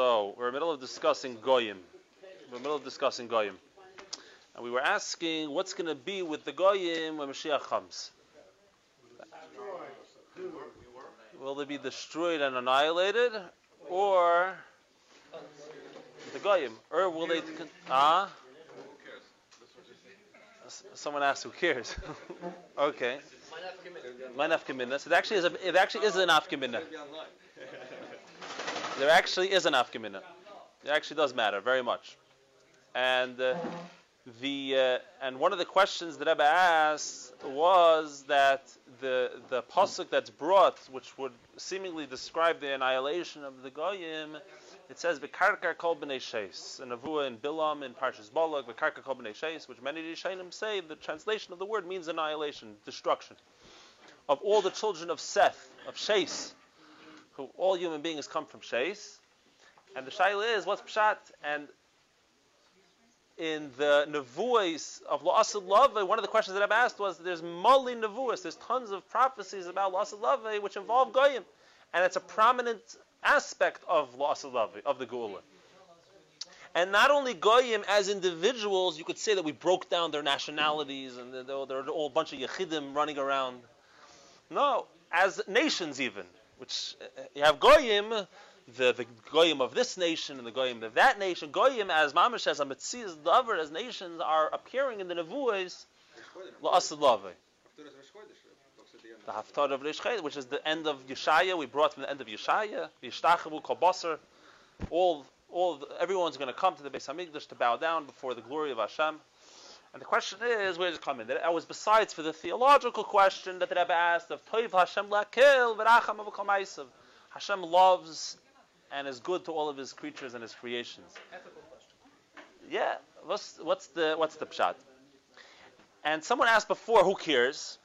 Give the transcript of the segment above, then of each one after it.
So we're in the middle of discussing goyim. We're in the middle of discussing goyim, and we were asking what's going to be with the goyim when Mashiach comes. Will they be destroyed and annihilated, or the goyim, or will they? Ah. Someone asked, "Who cares?" okay. My nafkamina. So it actually is a, it actually is an. There actually is an nafkamina. It actually does matter very much. And uh, the uh, and one of the questions that Rebbe asked was that the the pasuk that's brought, which would seemingly describe the annihilation of the goyim, it says "V'karkar kol b'nei sheis." And Avua in Bilam in Parshas Balak, "V'karkar kol b'nei sheis," which many Rishonim say the translation of the word means annihilation, destruction of all the children of Seth, of Sheis, who all human beings come from Sheis. And the shaila is what's pshat and in the nevuos of La'asad Lave, one of the questions that I've asked was there's mali nevuos, there's tons of prophecies about La'asad Lave which involve Goyim. And it's a prominent aspect of La'asad Lave, of the Geula. And not only Goyim as individuals, you could say that we broke down their nationalities and there are a bunch of Yechidim running around. No, as nations even, which uh, you have Goyim, the, the Goyim of this nation and the Goyim of that nation. Goyim as Mamash as Amitzias Davar as nations are appearing in the Nevuahs. The Haftarah of Rishched, which is the end of Yeshaya, we brought from the end of Yeshaya, Yishtachavu Kol all, all, everyone's going to come to the Beis Hamikdash to bow down before the glory of Hashem. And the question is, where does it come in? That was besides for the theological question that the Rebbe asked of Toiv Hashem Lakil V'Racham Avukal Hashem loves and is good to all of his creatures and his creations. Ethical question. Yeah, what's, what's the what's the pshat? And someone asked before, who cares?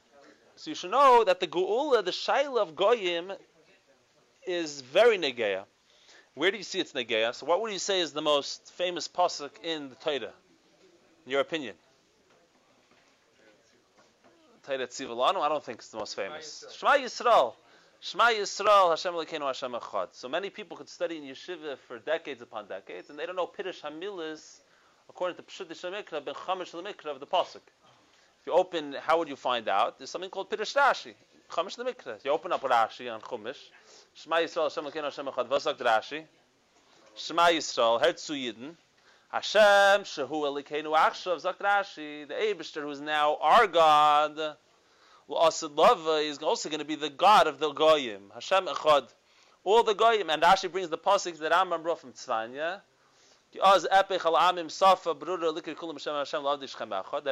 So you should know that the Geula, the Shaila of Goyim, is very negeya. Where do you see its negeya? So what would you say is the most famous pasuk in the Torah, in your opinion? Torah I don't think it's the most famous. Shema Yisrael. Shema Yisrael, Hashem Elokeinu, Hashem Echad. So many people could study in yeshiva for decades upon decades, and they don't know Piddush Hamilas according to Pshut Mikra, Ben Chamish Mikra of the pasuk. If you open, how would you find out? There's something called Piddush Rashi, Chamish Mikra. You open up Rashi on Chumash. Shema Yisrael, Hashem Elokeinu, Hashem Echad. Sagt Rashi? Shema Yisrael, Herz zu Yidden. Hashem, Shehu Elokeinu Achshav, sagt Rashi, the Eibishter who is now our God. Asid Lava is also going to be the God of the Goyim. Hashem Echad. All the Goyim. And Rashi brings the Pasuk that Rambam brought from Tzvanya. That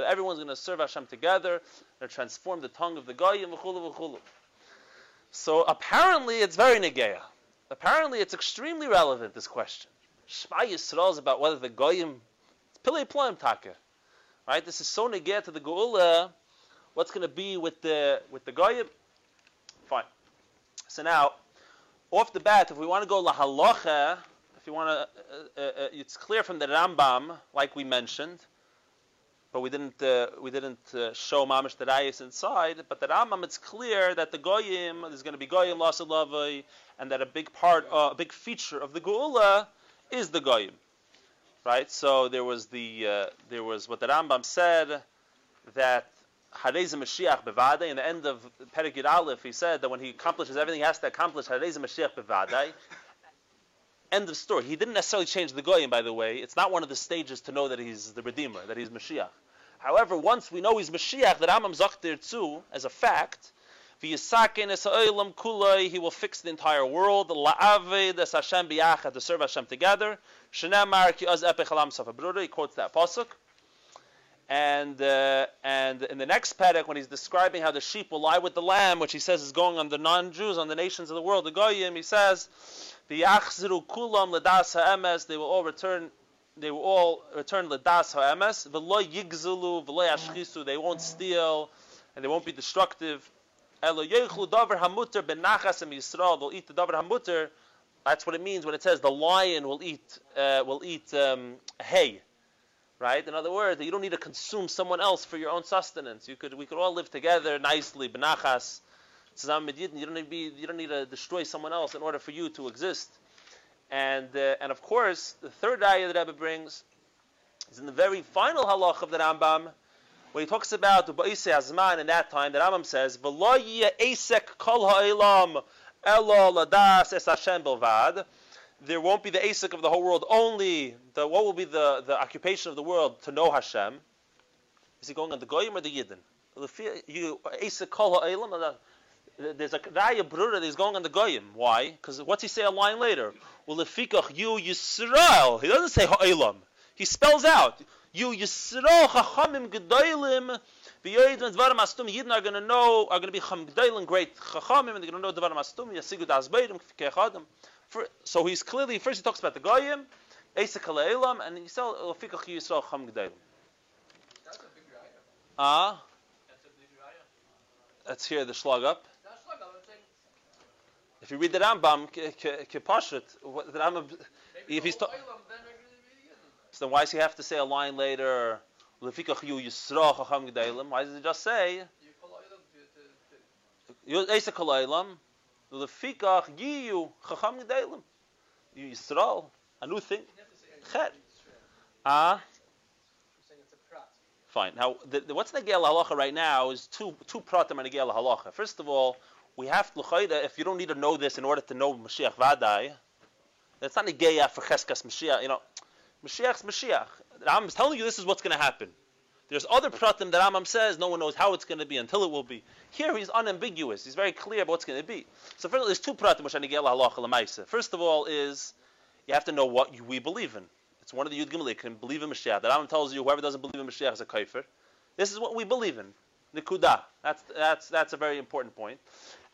everyone's going to serve Hashem together, and transform the tongue of the Goyim. So apparently it's very negeya. Apparently it's extremely relevant, this question. Shema Yisrael is about whether the Goyim, it's Pili Ploim Taka. Right? This is so negeya to the Geula what's going to be with the with the goyim? Fine. So now, off the bat, if we want to go lahalocha, if you want to, uh, uh, uh, it's clear from the Rambam, like we mentioned, but we didn't uh, we didn't uh, show mamish derayis inside. But the Rambam, it's clear that the goyim is going to be goyim lasalavai, and that a big part, uh, a big feature of the geula is the goyim. Right. So there was the uh, there was what the Rambam said that Hareza Mashiach Bevadai. In the end of Perigid Aleph, he said that when he accomplishes everything he has to accomplish, Hareza Mashiach Bevadai. End of story. He didn't necessarily change the Goyim, by the way. It's not one of the stages to know that he's the Redeemer, that he's Mashiach. However, once we know he's Mashiach, that Amam Zaktir too, as a fact, he will fix the entire world. La'aved as Hashem biyachad to serve Hashem together. He quotes that pasuk. And uh, and in the next paddock, when he's describing how the sheep will lie with the lamb, which he says is going on the non-Jews, on the nations of the world, the goyim, he says. They will all return. They will all return ledas ha'emes. They won't steal, and they won't be destructive. Benachas Yisrael. They'll eat the davar hamuter. That's what it means when it says the lion will eat uh, will eat um, hay right? In other words, you don't need to consume someone else for your own sustenance. You could, we could all live together nicely, benachas, you don't need to be, you don't need to destroy someone else in order for you to exist. And, uh, and of course, the third ayah that Rebbe brings is in the very final halach of the Rambam, where he talks about the Ba'ise Azman in that time, the Rambam says, esek kol ha'elam elo ladas es Hashem belvad. There won't be the asik of the whole world, only the, what will be the, the occupation of the world to know Hashem. Is he going on the Goyim or the Yidden? Asik kol ha'elam, uh, there's a raya brura that he's going on the goyim. Why? Because what's he say a line later? Well, you Yisrael. He doesn't say ha'elam. He spells out you Yisrael chachamim gedolim. V'yoyid and dvarim astum Yidden are going to know are going to be cham gedolim great chachamim and they're going to know dvarim astum yasigu dasbeirim kechadim. So he's clearly first he talks about the goyim, Eisek ha'elam, and he says lefikach you Yisrael cham gedolim. Ah. Let's hear the shlag up. If you read the Rambam, Kepashit, the Rambam, if he's ta- so then why does he have to say a line later? Why does he just say? You Yisrael, a new thing. Ah. Fine. Now, the, the, what's Negel Halacha right now is two two pratim and Negel Halacha. First of all, we have to if you don't need to know this in order to know Mashiach Vadai, that's not Negeya for Cheskas Mashiach. You know, Mashiach's Mashiach. I'm telling you this is what's going to happen. There's other pratim that Rambam says no one knows how it's going to be until it will be. Here he's unambiguous. He's very clear about what's going to be. So first, there's two pratim which are Negel Halacha. First of all is you have to know what we believe in. It's one of the Yud Gimel can believe in Mashiach. The Rambam tells you whoever doesn't believe in Mashiach is a kafir. This is what we believe in. Nikuda. That's that's that's a very important point.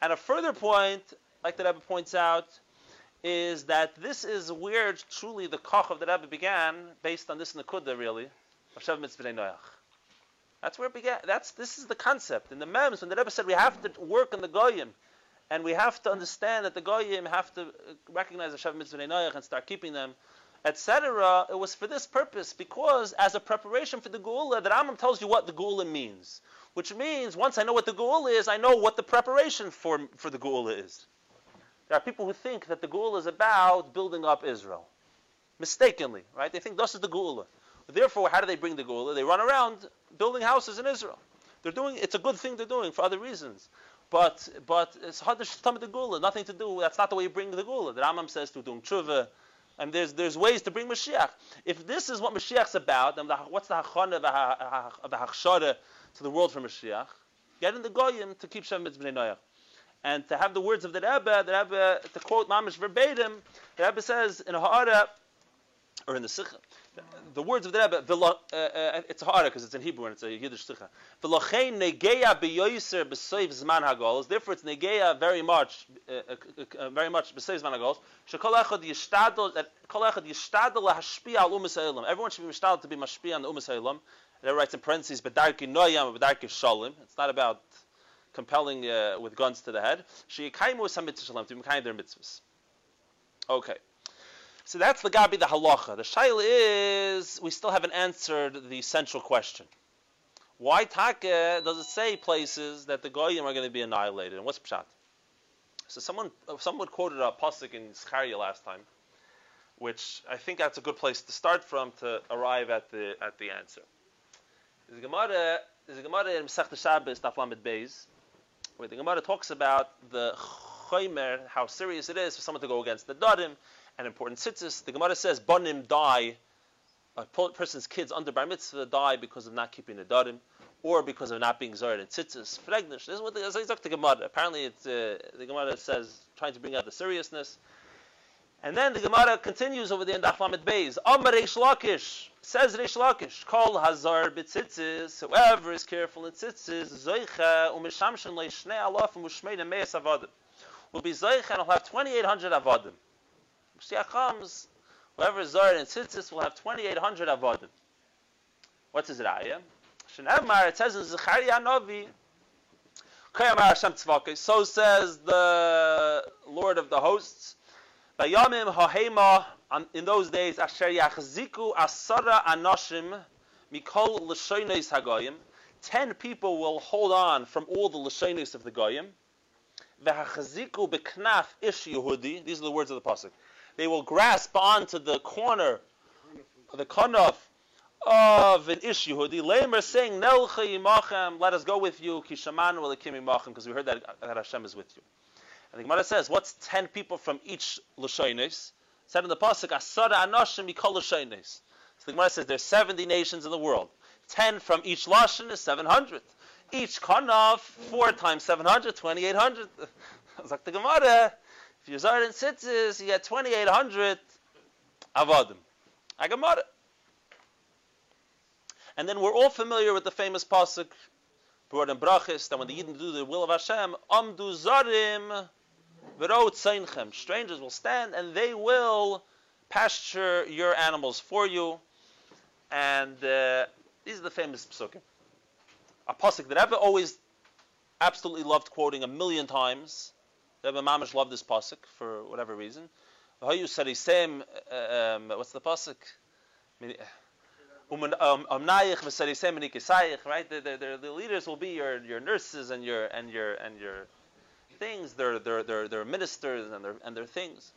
And a further point, like the Rebbe points out, is that this is where truly the koch of the Rebbe began, based on this Nikuda really, of Shev Mitzvah Noach. That's where it began. That's this is the concept. In the Mems, when the Rebbe said we have to work on the Goyim, and we have to understand that the Goyim have to uh, recognize the Shev Mitzvah Noach and start keeping them, etc. It was for this purpose, because as a preparation for the Geula, the Rambam tells you what the Geula means. Which means, once I know what the Geula is, I know what the preparation for, for the Geula is. There are people who think that the Geula is about building up Israel. Mistakenly, right? They think this is the Geula. Therefore, how do they bring the Geula? They run around building houses in Israel. They're doing, it's a good thing they're doing for other reasons. But, but it's hard to the Geula, nothing to do, that's not the way you bring the Geula. The Rambam says to doing tshuva, and there's there's ways to bring Mashiach. If this is what Mashiach's about, then what's the hachana the hachshara to the world for Mashiach? Get in the goyim to keep Shem Mitzvah. And to have the words of the Rebbe, the Rebbe, to quote Mamish verbatim, the Rebbe says in a Ha'ara, or in the Sikha, the words of the Rebbe, uh, uh, it's hard because it's in Hebrew and it's a Yiddish Sikha. V'lochein negeya beyoyser b'soiv zman hagolos. Therefore, it's negeya very much, uh, uh, uh very much b'soiv zman hagolos. That Everyone should be mishtadol to be mashpia on the umas ha'olam. It writes in parentheses, bedarki noyam, bedarki shalom. It's not about compelling uh, with guns to the head. Okay. So that's the Gabi, the halacha. The shail is, we still haven't answered the central question. Why Take does it say places that the Goyim are going to be annihilated? And what's Pshat? So someone, someone quoted a pasuk in Zechariah last time, which I think that's a good place to start from to arrive at the at the answer. There's a Gemara, there's a Gemara in Masech Shabbos, Daf Beis, where the Gemara talks about the Chomer, how serious it is for someone to go against the Darim, and important tzitzis. The Gemara says, Bonim die, a person's kids under bar mitzvah die because of not keeping the darim, or because of not being zard and tzitzis. This is what the, the Gemara. Apparently, it's, uh, the Gemara says, trying to bring out the seriousness. And then the Gemara continues over the end of Lamed Beis. Amar Reish Lakish says Reish Lakish, Kol Hazar b'tzitzis. Whoever is careful in tzitzis, Zoicha u'mishamshin le'shnei alaf u'mushmei ne'meis avadim. Will be Zoicha and will have 2,800 avadim. Mashiach comes, whoever is Zard and Tzitzis will have 2,800 avodim. What's his raya? Shenevmar, it says in Zechariah Novi, so says the Lord of the hosts, Bayamim ha'hema, um, in those days, asher yachziku asara anoshim mikol l'shoynes hagoyim, ten people will hold on from all the l'shoynes of the goyim, v'hachziku beknaf ish Yehudi, these are the words of the pasuk, they will grasp onto the corner, the kanaf of an issue. Yehudi Lamer saying, Nelcha yimachem, let us go with you, kishamanu elakim yimachem, because we heard that, that Hashem is with you. And the Gemara says, what's ten people from each Lashonis? Said in the Pasuk, Asara Anoshim Mikol Lashonis. So the Gemara says there's 70 nations in the world. 10 from each Lashon is 700. Each Kanaf, 4 times 700, 2800. like the Gemara, if you're Zard and Sitzis, you get 2800 Avadim. A Gemara. And then we're all familiar with the famous pasuk, brought in Brachis, that when the Yidden do the will of Hashem, Amdu Zarim. Strangers will stand and they will pasture your animals for you. And uh, these are the famous psukim. A pasuk that Rebbe always absolutely loved quoting a million times. Rebbe Mamish loved this pasuk for whatever reason. What's the pasuk? Um, um, um, right? The, the, the, leaders will be your, your nurses and your and your and your things. They're they're they're, they're ministers and their and their things.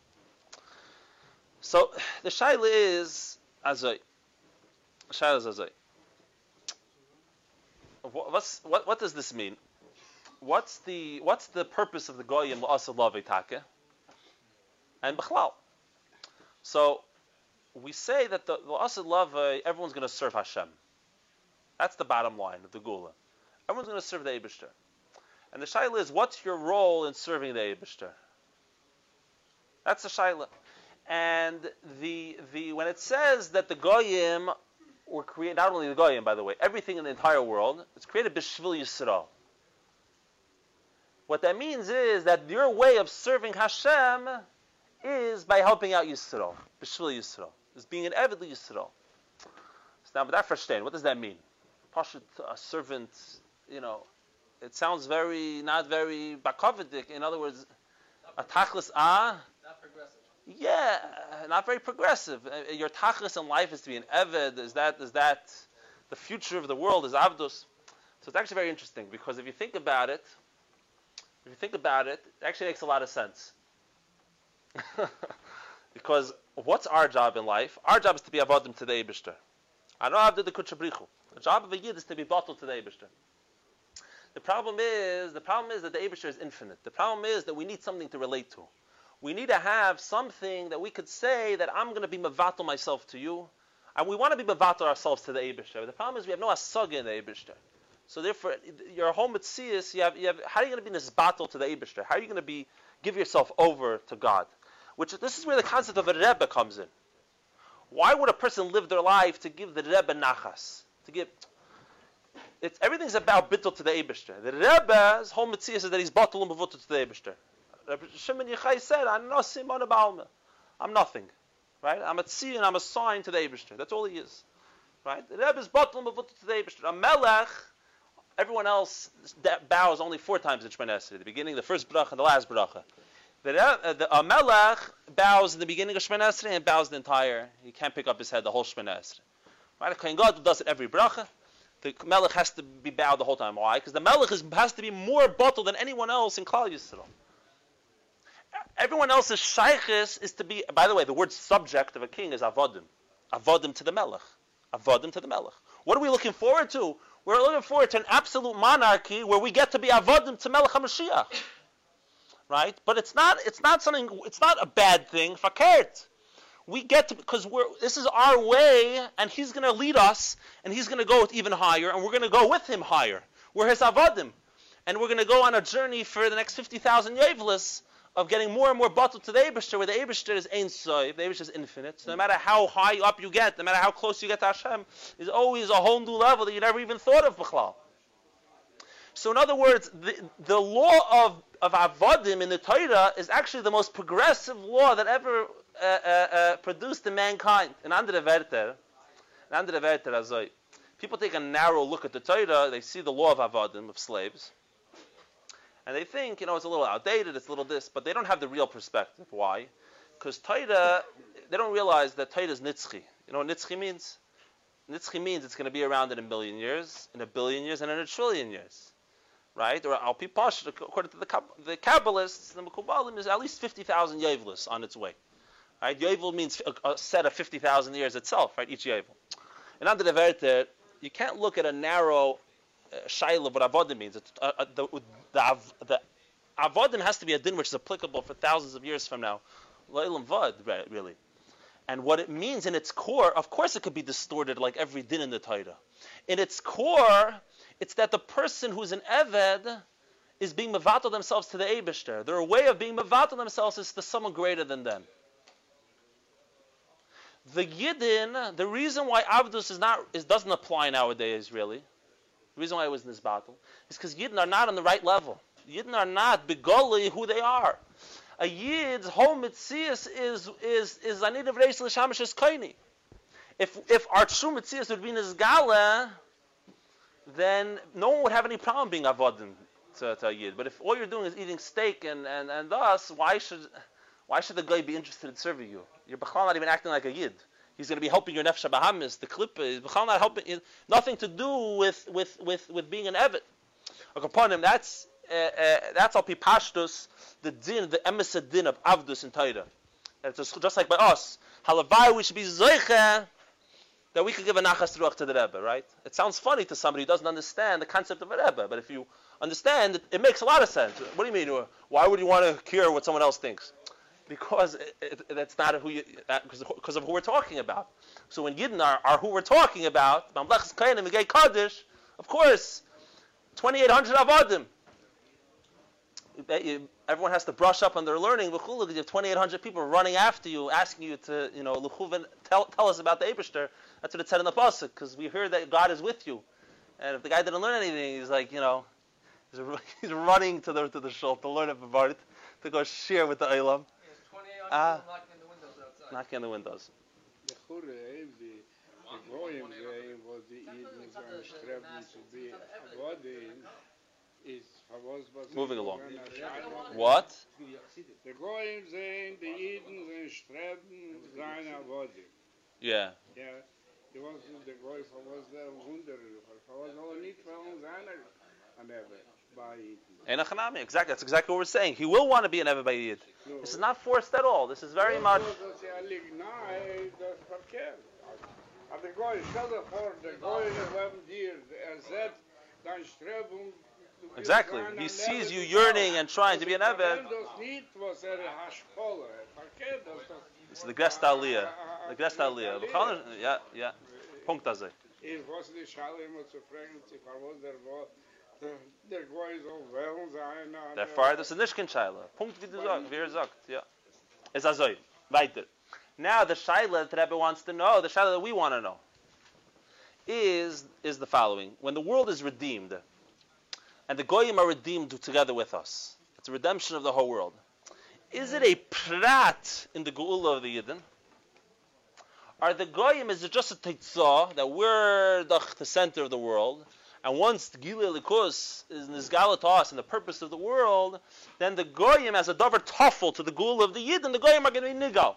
So the shaila is azay. Shaila is azay. What's, what what does this mean? What's the what's the purpose of the goyim la'asalav and b'chlal? So we say that the, love, everyone's going to serve Hashem. That's the bottom line of the Geula. Everyone's going to serve the Abishter. And the Shaila is, what's your role in serving the Abishter? That's the Shaila. And the, the, when it says that the Goyim were created, not only the Goyim, by the way, everything in the entire world, it's created Bishvil Yisrael. What that means is that your way of serving Hashem is by helping out Yisrael, Bishvil Yisrael is being an Eved Yisrael. So now, but that verstehen, what does that mean? Pashut, a servant, you know, it sounds very, not very bakovidik. In other words, a tachlis ah. Not progressive. Yeah, not very progressive. Uh, your tachlis in life is to be an Eved. Is that, is that the future of the world is Avdus? So it's actually very interesting because if you think about it, if you think about it, it actually makes a lot of sense. because what's our job in life? Our job is to be avodim to the Eibishter. I don't have to the kuchabrichu. The job of a yid is to be bottled to the Eibishter. The problem is, the problem is that the Eibishter is infinite. The problem is that we need something to relate to. We need to have something that we could say that I'm going to be mavatal myself to you, and we want to be mavatal ourselves to the Eibishter. The problem is we have no asaga in the Eibishter. So therefore, your home at you have, you have, how are you going to be in this battle to the Eibishter? How are you going to be give yourself over to God? Which this is where the concept of a Rebbe comes in. Why would a person live their life to give the Rebbe nachas? To give it's, everything's about bittul to the Eibishter. The Rebbe's whole mitzvah is that he's batul and bevutul to the Eibishter. Rabbi Shimon Yochai said, "I'm on a I'm nothing, right? I'm a tzir and I'm a sign to the Eibishter. That's all he is, right? The Rebbe's batul and bevutul to the Eibishter. A melech, everyone else that bows only four times in Shemon The beginning, the first bracha, and the last bracha. The, uh, the Melech bows in the beginning of Shemana Esrei and bows the entire. He can't pick up his head the whole Shemana Esrei. Right? Kohen God does it every bracha. The Melech has to be bowed the whole time. Why? Because the Melech is, has to be more bottled than anyone else in Klal Yisrael. Everyone else's shaykhis is to be. By the way, the word subject of a king is avodim. Avodim to the Melech. Avodim to the Melech. What are we looking forward to? We're looking forward to an absolute monarchy where we get to be avodim to Melech HaMashiach right? But it's not it's not something it's not a bad thing. Fakert. We get to because we're this is our way, and he's going to lead us, and he's going to go even higher, and we're going to go with him higher. We're his avadim, and we're going to go on a journey for the next fifty thousand yevlis of getting more and more bottled to the Abishter, where the Abishter is Ein the Abishter is infinite. So no matter how high up you get, no matter how close you get to Hashem, is always a whole new level that you never even thought of B'chlal. So in other words, the, the law of, of avodim in the Torah is actually the most progressive law that ever uh, uh, uh, produced in mankind. In andere Werter, in andere Werter, also, people take a narrow look at the Torah, they see the law of avodim, of slaves, and they think, you know, it's a little outdated, it's a little this, but they don't have the real perspective. Why? Because Torah, they don't realize that Torah is nitzchi. You know what nitzchi means? Nitzchi means it's going to be around in a million years, in a billion years, and in a trillion years right? Or Al according to the, the Kabbalists, the Mekubalim is at least 50,000 Yevlis on its way. Right? Yovel means a, a set of 50,000 years itself, right? Each Yovel. And under the Verte, you can't look at a narrow uh, shaila of what means. It's, uh, uh, the, the, the has to be a din which is applicable for thousands of years from now. Leilam vad, really. And what it means in its core, of course, it could be distorted like every din in the Torah. In its core, it's that the person who's an Eved is being mavatal themselves to the Abishter. Their way of being mavatal themselves is to someone greater than them. The Yidden, the reason why Avdus is not, is, doesn't apply nowadays, really, the reason why it was in this battle, is because Yidden are not on the right level. Yidden are not begoli who they are. A Yid's whole mitzias is is is anid of reis l'shamish is kaini. If if our true mitzias would be in his gala, then no one would have any problem being avodim to, to a Yid. But if all you're doing is eating steak and, and, and thus, why should why should the guy be interested in serving you? You're Bechal not even acting like a Yid. He's going to be helping your Nefesh Bahamas, the Klippa. Is Bechal not helping, nothing to do with, with, with, with being an Evet. Upon him, that's, uh, uh, that's al pipashtus, the din, the emissary din of Avdus in Torah. It's just, just like by us. Halavai, we should be Zoicha, that we could give a nachas ruach to the Rebbe, right? It sounds funny to somebody who doesn't understand the concept of a Rebbe, but if you understand, it, it makes a lot of sense. What do you mean? Why would you want to care what someone else thinks? Because it, it, that's not who you, uh, because of who we're talking about. So when Yidden are, are who we're talking about, of course, 2,800 avodim. Everyone has to brush up on their learning. Because You have 2,800 people running after you, asking you to, you know, tell, tell us about the Eberster. That's what it said in the pasuk, because we heard that God is with you. And if the guy didn't learn anything, he's like, you know, he's, running to the to the shul to learn it, to go share with the Eilam. Ah, knocking the windows outside. Knocking the windows. The Chure, the Goyim saying was the Eden and Strebben to be avoiding is Moving along. What? The Goyim saying the Eden and Strebben seine avoiding. Yeah. Yeah. Die was der Goy was der Wunder, was noch nicht von seiner Anebe Eden. Exactly. That's exactly what we're saying. He will want to be an Eve by Yid. This is not forced at all. This is very much. Aber Goy, stell dir vor, der Goy in dir, er sagt, dein Strebung Exactly. He sees you yearning and trying to be an Eved. It's the Gest Aliyah. The Gest Aliyah. Yeah, yeah. Punkt das. Ich weiß nicht, schade immer zu fragen, verwoß der Wort, der soll wel sein. Der Fahrer, das ist nicht kein Scheile. Punkt, wie du sagst, wie er sagt, ja. Es also, weiter. Now the Shaila that Rebbe wants to know, the Shaila that we want to know, is, is the following. When the world is redeemed, and the Goyim are redeemed together with us, it's a redemption of the whole world. Is it a prat in the Geula of the Yidden? Are the Goyim, is it just a Teitzah that we're the, the center of the world, and once the Gila Likus is Nizgala us and the purpose of the world, then the Goyim as a dover toffel to the Geula of the Yidden, the Goyim are going to be Nigal.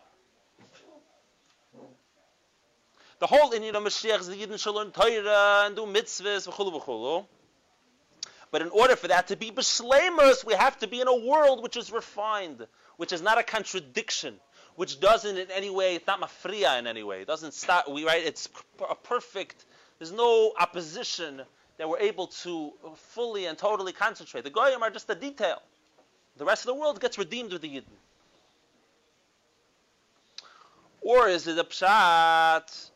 The whole Indian of Mashiach is the Yidden shall learn Torah and do mitzvahs, v'chulu v'chulu. But in order for that to be b'shleimus, we have to be in a world which is refined, which is not a contradiction, which doesn't in any way, it's not mafriya in any way. It doesn't stop, we, right, it's a perfect, there's no opposition that we're able to fully and totally concentrate. The Goyim are just a detail. The rest of the world gets redeemed with the Yidden. Or is it a pshat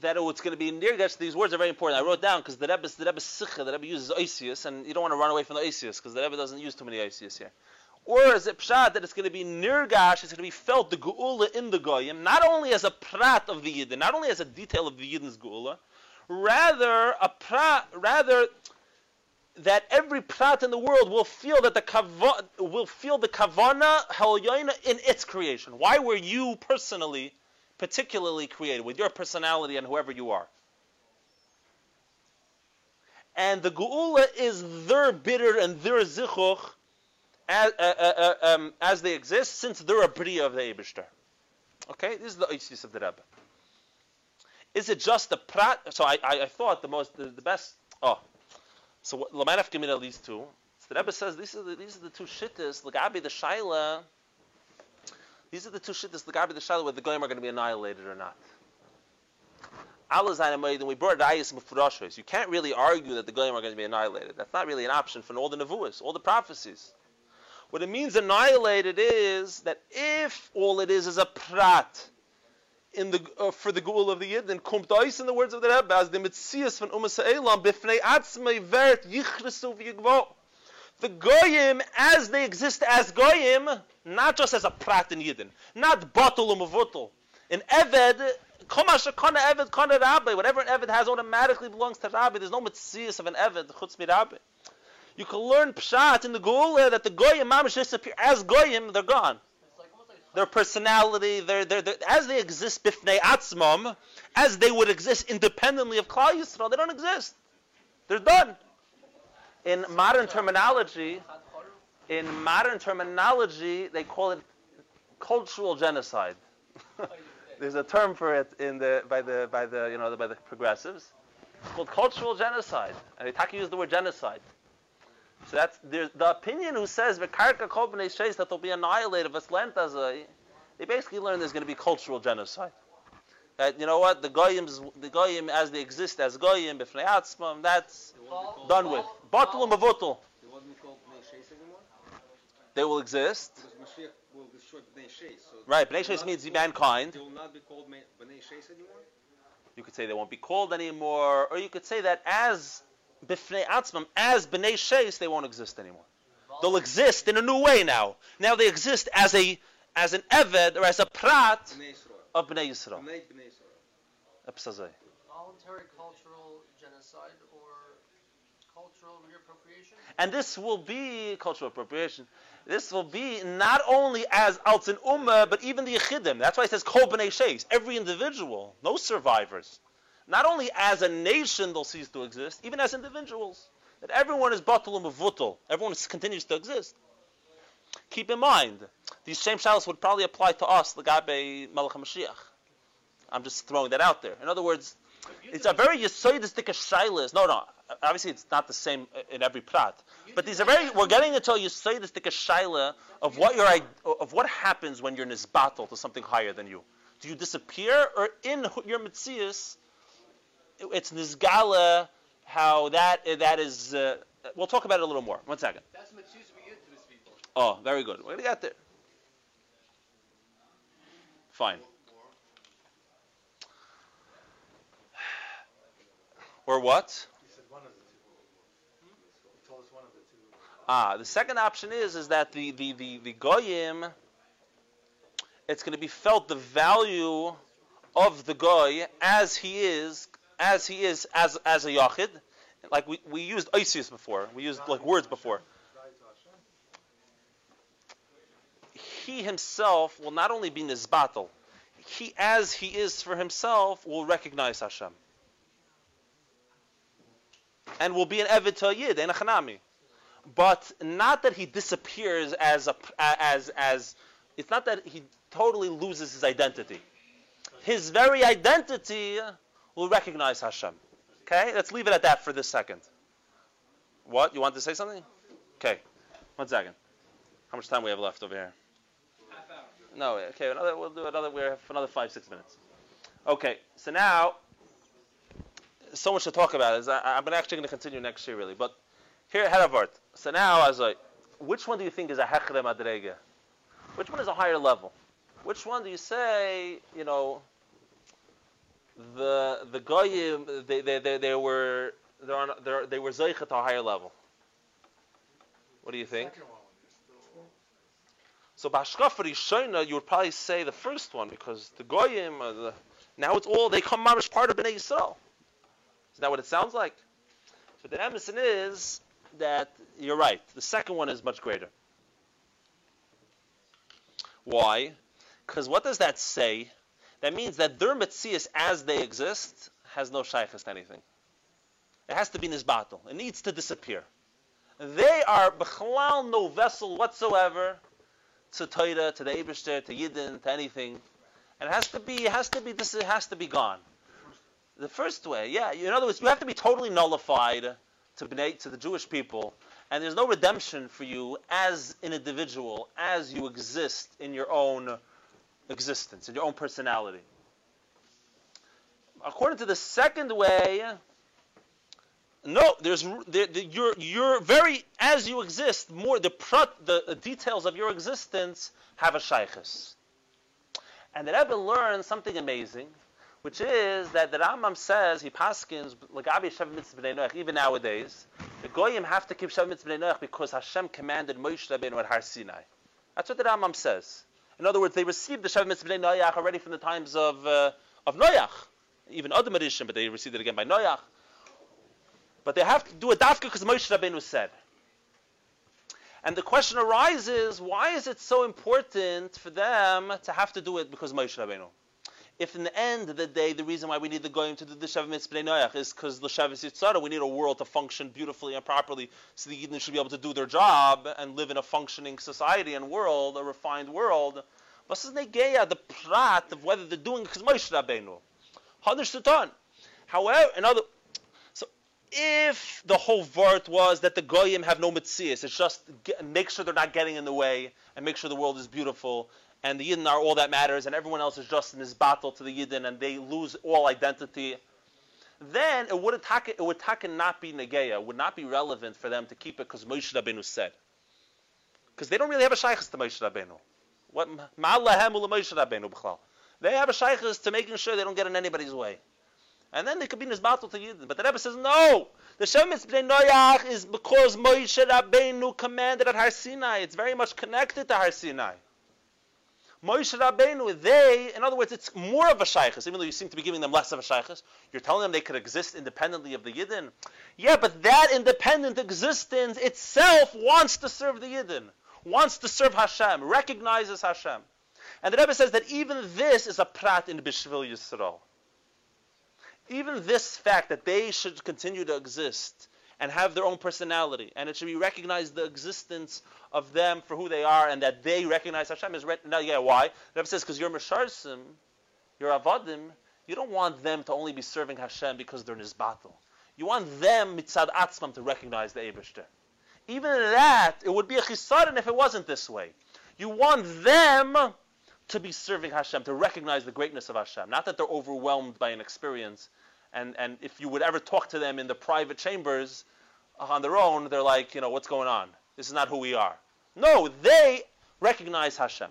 that it's going to be nirgash. These words are very important. I wrote down because the Rebbe, the Rebbe Sikha, the Rebbe uses Oisius, and you don't want to run away from the Oisius because the Rebbe doesn't use too many Oisius here. Or is it pshat that it's going to be nirgash, it's going to be felt, the geula in the goyim, not only as a prat of the yidden, not only as a detail of the yidden's geula, rather a prat, rather that every prat in the world will feel that the kava, will feel the kavana helyoina in its creation. Why were you personally particularly created with your personality and whoever you are? And the geula is their bitter and their zichuch as, uh, uh, uh, um, as they exist, since they're a bria of the Eberster. Okay, this is the Isis of the Rebbe. Is it just a prat? So I, I, I thought the most, the, the best. Oh, so what Lamanaf Gemina these two. So the Rebbe says these are the, these are the two shittas. Lagabi the Shaila. These are the two shittas, the Gabi, the Shiloh, whether the Goyim are going to be annihilated or not. And we brought Ayis Mufurashos. You can't really argue that the Goyim are going to be annihilated. That's not really an option for all the Nevuas, all the prophecies. What it means annihilated is that if all it is is a prat in the uh, for the goal of the yid, then kommt ois in the words of the Rebbe as the mitzias von umas elam bifnei atzmei vert yichresu v'yigvo. The goyim, as they exist as goyim, not just as a prat in yidden, not batul umavutul. In eved, komasha kana eved kana rabbi. Whatever an eved has automatically belongs to rabbi. There's no mitzias of an eved chutz mi rabbi. You can learn pshat in the Geula that the goyim mamish disappear as goyim. They're gone It's like almost like their personality, their, their, their, as they exist bifnei atzmam, as they would exist independently of Klal Yisrael, they don't exist. They're done. In modern terminology, in modern terminology, they call it cultural genocide. There's a term for it in the by the by the you know by the progressives. It's called cultural genocide, and talk use the word genocide. So that's the opinion who says v'karka kol b'nei sheis that they'll be annihilated v'slentazai. They basically learn there's going to be cultural genocide. That you know what the goyim the goyim as they exist as goyim b'fnei atzmam that's done with. And mavutul. They won't be called Bnei Sheis anymore They will exist. because Mashiach will destroy Bnei Sheis. So Right, b'nei sheis means called- mankind. They will not be called Bnei Sheis anymore. You could say they won't be called anymore, or you could say that as b'fnei atzmam, as b'nei sheis, they won't exist anymore. They'll exist in a new way now. Now they exist as a as an eved or as a prat of b'nei Yisrael. Bnei Bnei Yisrael. Voluntary cultural genocide or cultural reappropriation. And this will be cultural appropriation. This will be not only as Altin Ummah, but even the Yechidim. That's why it says Kol B'nai Sheis. Every individual, no survivors. Not only as a nation they'll cease to exist, even as individuals. That everyone is Batul and. Everyone continues to exist. Keep in mind, these same shalos would probably apply to us, the Gabe Malach HaMashiach. I'm just throwing that out there. In other words, it's a very yisoidistic shilas. No, no. Obviously, it's not the same in every prat. But these are very. We're getting into a yisoidistic shaila of what your of what happens when you're nisbatel to something higher than you. Do you disappear, or in your mitzias, it's nizgala how that that is. Uh, we'll talk about it a little more. One second. That's mitzvahs we give to these people. Oh, very good. We're gonna get there. Fine. Or what? Ah, the second option is is that the the the, the goyim. It's going to be felt the value of the goy as he is as he is as as a yachid. Like we, we used oisius before. We used like words before. he himself will not only be nizbatel, he as he is for himself will recognize Hashem. And will be an Eved to Yid, and a. But not that he disappears as a as as it's not that he totally loses his identity. His very identity will recognize Hashem. Okay? Let's leave it at that for this second. What? You want to say something? Okay. One second. How much time we have left over here? No, okay, another, we'll do another, we have another five, six minutes. Okay, so now, so much to talk about. Is I, I'm actually going to continue next year, really. But here, Heravart. So now, I, which one do you think is a hechre madrege? Which one is a higher level? Which one do you say, you know, the the goyim they they they, they were they're on, they're, they were zeichet to a higher level? What do you think? So Bashkafa Rishona, you would probably say the first one because the Goyim, the, now it's all, they come mamish part of Bnei Yisrael. Is that what it sounds like? So the emission is that you're right. The second one is much greater. Why? Because what does that say? That means that their mitzias as they exist has no shaykhs to anything. It has to be nisbatel. It needs to disappear. They are b'chalal no vessel whatsoever to Torah, to the Eberster, to Yidden, to anything, and it has to be, it has to be, this has to be gone. The first way, yeah. In other words, you have to be totally nullified to B'nai, to the Jewish people, and there's no redemption for you as an individual, as you exist in your own existence, in your own personality. According to the second way, no, there's there, the, you're you're very as you exist. More the the, the details of your existence have a shaykhis. And the Rebbe learns something amazing, which is that the Rambam says he paskins lagabi even nowadays. The goyim have to keep shav mitzvah because Hashem commanded Moshe Rabbeinu at Har Sinai. That's what the Rambam says. In other words, they received the shav mitzvah noach already from the times of uh, of Noach, even Adam Arishim, but they received it again by Noach. But they have to do a dafka because Moshe Rabbeinu said. And the question arises, why is it so important for them to have to do it because Moshe Rabbeinu? If in the end of the day, the reason why we need the goyim to do the Shavuot Noach is because the Shavuot Yitzhara, we need a world to function beautifully and properly, so the Yidden should be able to do their job and live in a functioning society and world, a refined world. What's the negeya, the prat of whether they're doing because Moshe Rabbeinu? Understood However, in other if the whole vert was that the goyim have no mitzias, it's just get, make sure they're not getting in the way and make sure the world is beautiful and the yidden are all that matters and everyone else is just in this battle to the yidden and they lose all identity, then it would attack it would attack not be negeya, would not be relevant for them to keep it because Moshe Rabbeinu said. Because they don't really have a shaykhs to Moshe Rabbeinu. What Moshe Rabbeinu b'chlal. They have a shaykhs to making sure they don't get in anybody's way. And then they could be in his battle to Yidden. But the Rebbe says, no! The Shemitz Bnei Noach is because Moshe Rabbeinu commanded at Har Sinai. It's very much connected to Har Sinai. Moshe Rabbeinu, they, in other words, it's more of a shaykhis, even though you seem to be giving them less of a shaykhis. You're telling them they could exist independently of the Yidden. Yeah, but that independent existence itself wants to serve the Yidden, wants to serve Hashem, recognizes Hashem. And the Rebbe says that even this is a prat in Bishvil Yisrael even this fact that they should continue to exist and have their own personality, and it should be recognized the existence of them for who they are, and that they recognize Hashem is. Re- now, yeah, why? The Rebbe says because you're Mesharsim, you're Avadim. You don't want them to only be serving Hashem because they're in His battle. You want them mitzad atzmam to recognize the Eibushter. Even that, it would be a chisaron if it wasn't this way. You want them to be serving Hashem, to recognize the greatness of Hashem. Not that they're overwhelmed by an experience, and, and if you would ever talk to them in the private chambers on their own, they're like, you know, what's going on? This is not who we are. No, they recognize Hashem.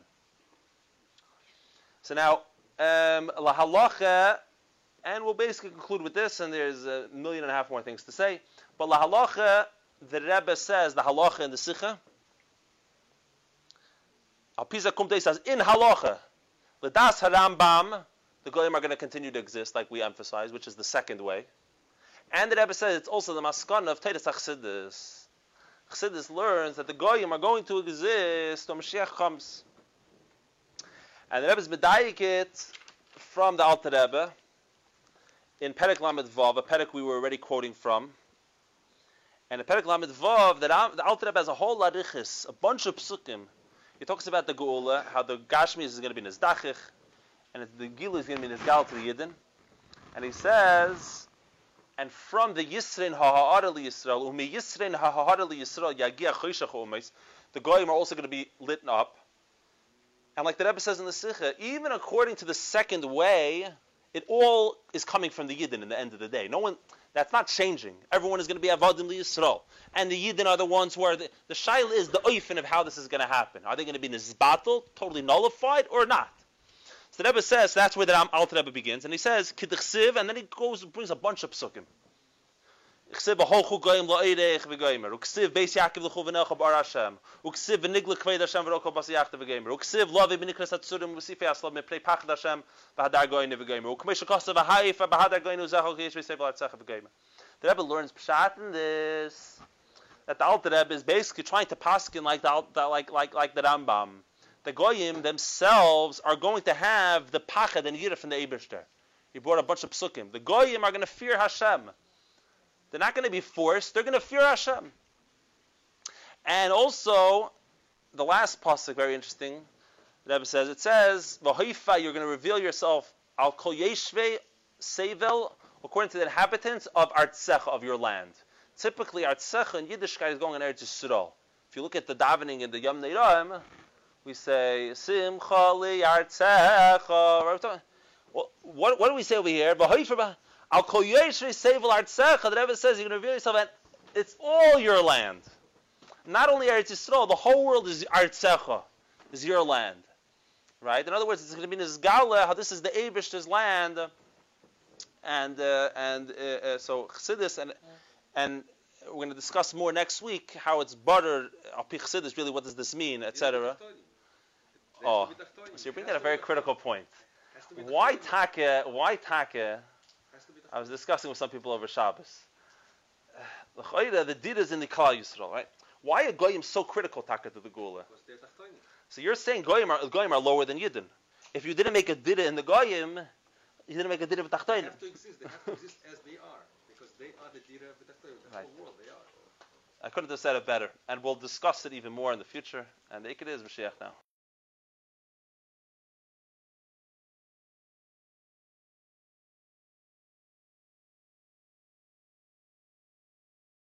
So now, um, la halacha, and we'll basically conclude with this, and there's a million and a half more things to say. But la halacha, the Rebbe says, the halacha in the Sikha, Alpiza Kumte says, in halacha, L'das harambam, the goyim are going to continue to exist, like we emphasize, which is the second way. And the Rebbe says it's also the maskana of Teres Chassidus. Chassidus learns that the goyim are going to exist when Mashiach comes. And the Rebbe is medayik it from the Alter Rebbe in Perek Lamed Vav, a Perek we were already quoting from. And in Perek Lamed Vav, the Alter Rebbe has a whole larichis, a bunch of psukim, he talks about the Geula, how the Gashmi is going to be Nizdachich, and the Gila is going to be Nizgal to the Yidden. And he says, and from the Yisrin Ha'a'ara Yisrael, Umi Yisrin Ha'a'ara Yisrael, Yagia Choshach Umis, the Goyim are also going to be lit up. And like the Rebbe says in the Sikha, even according to the second way, it all is coming from the Yidden in the end of the day. No one, that's not changing. Everyone is going to be Avadim Li Yisrael. And the Yidden are the ones who are, the, the Shail is the oifen of how this is going to happen. Are they going to be Nizbatel, totally nullified, or not? So the Rebbe says, that's where the Alter Rebbe begins. And he says, Kidchsiv, and then he goes and brings a bunch of psukim. Ichsiv b'holchu goyim lo eirech. Uksiv beis Yaakov l'chu v'necha bar Hashem. Uksiv v'nigle kved Hashem v'roko bas yachta v'goymer. Uksiv lovi b'nikras atzurim v'sifei aslav meprei pachad Hashem v'hadar goyne v'goymer. Ukmesh kosa v'haifa v'hadar goyne uzecho kiyish v'sei v'latzecha v'goymer. The Rebbe learns pshat in this that the Alter Rebbe is basically trying to paskin like the like like like the Rambam. The goyim themselves are going to have the pachad and yira from the Eberster. He brought a bunch of psukim. The goyim are going to fear Hashem. They're not going to be forced. They're going to fear Hashem. And also, the last pasuk, very interesting. The Rebbe says, it says, "V'hoifa, you're going to reveal yourself al kol yeshve sevel, according to the inhabitants of Artsecha, of your land. Typically, Artsecha in Yiddishkeit is going in Eretz Yisrael. If you look at the davening in the Yom Neiraim, we say Simcha li artzecha. What, what do we say over here? Al kol sevel artzecha. The Rebbe says you're going to reveal yourself, and it's all your land. Not only Eretz Yisrael, the whole world is artzecha, is your land. Right? In other words, it's going to be this gala, how this is the Abish's land, and uh, and uh, uh, so Chassidus and and we're going to discuss more next week how it's butter. Al really, what does this mean, etc. Oh, So you bring that a very critical point. Why taka? Why taka? I was discussing with some people over Shabbos. The did is in the Klal Yisrael, right? Why are goyim so critical taka to the Geula? So you're saying goyim are goyim are lower than yidden. If you didn't make a dira in the goyim, you didn't make a dira with They have to exist. They have to exist as they are because they are the dira of the the Right. whole world. They are. I couldn't have said it better, and we'll discuss it even more in the future. And the ikar is Mashiach now.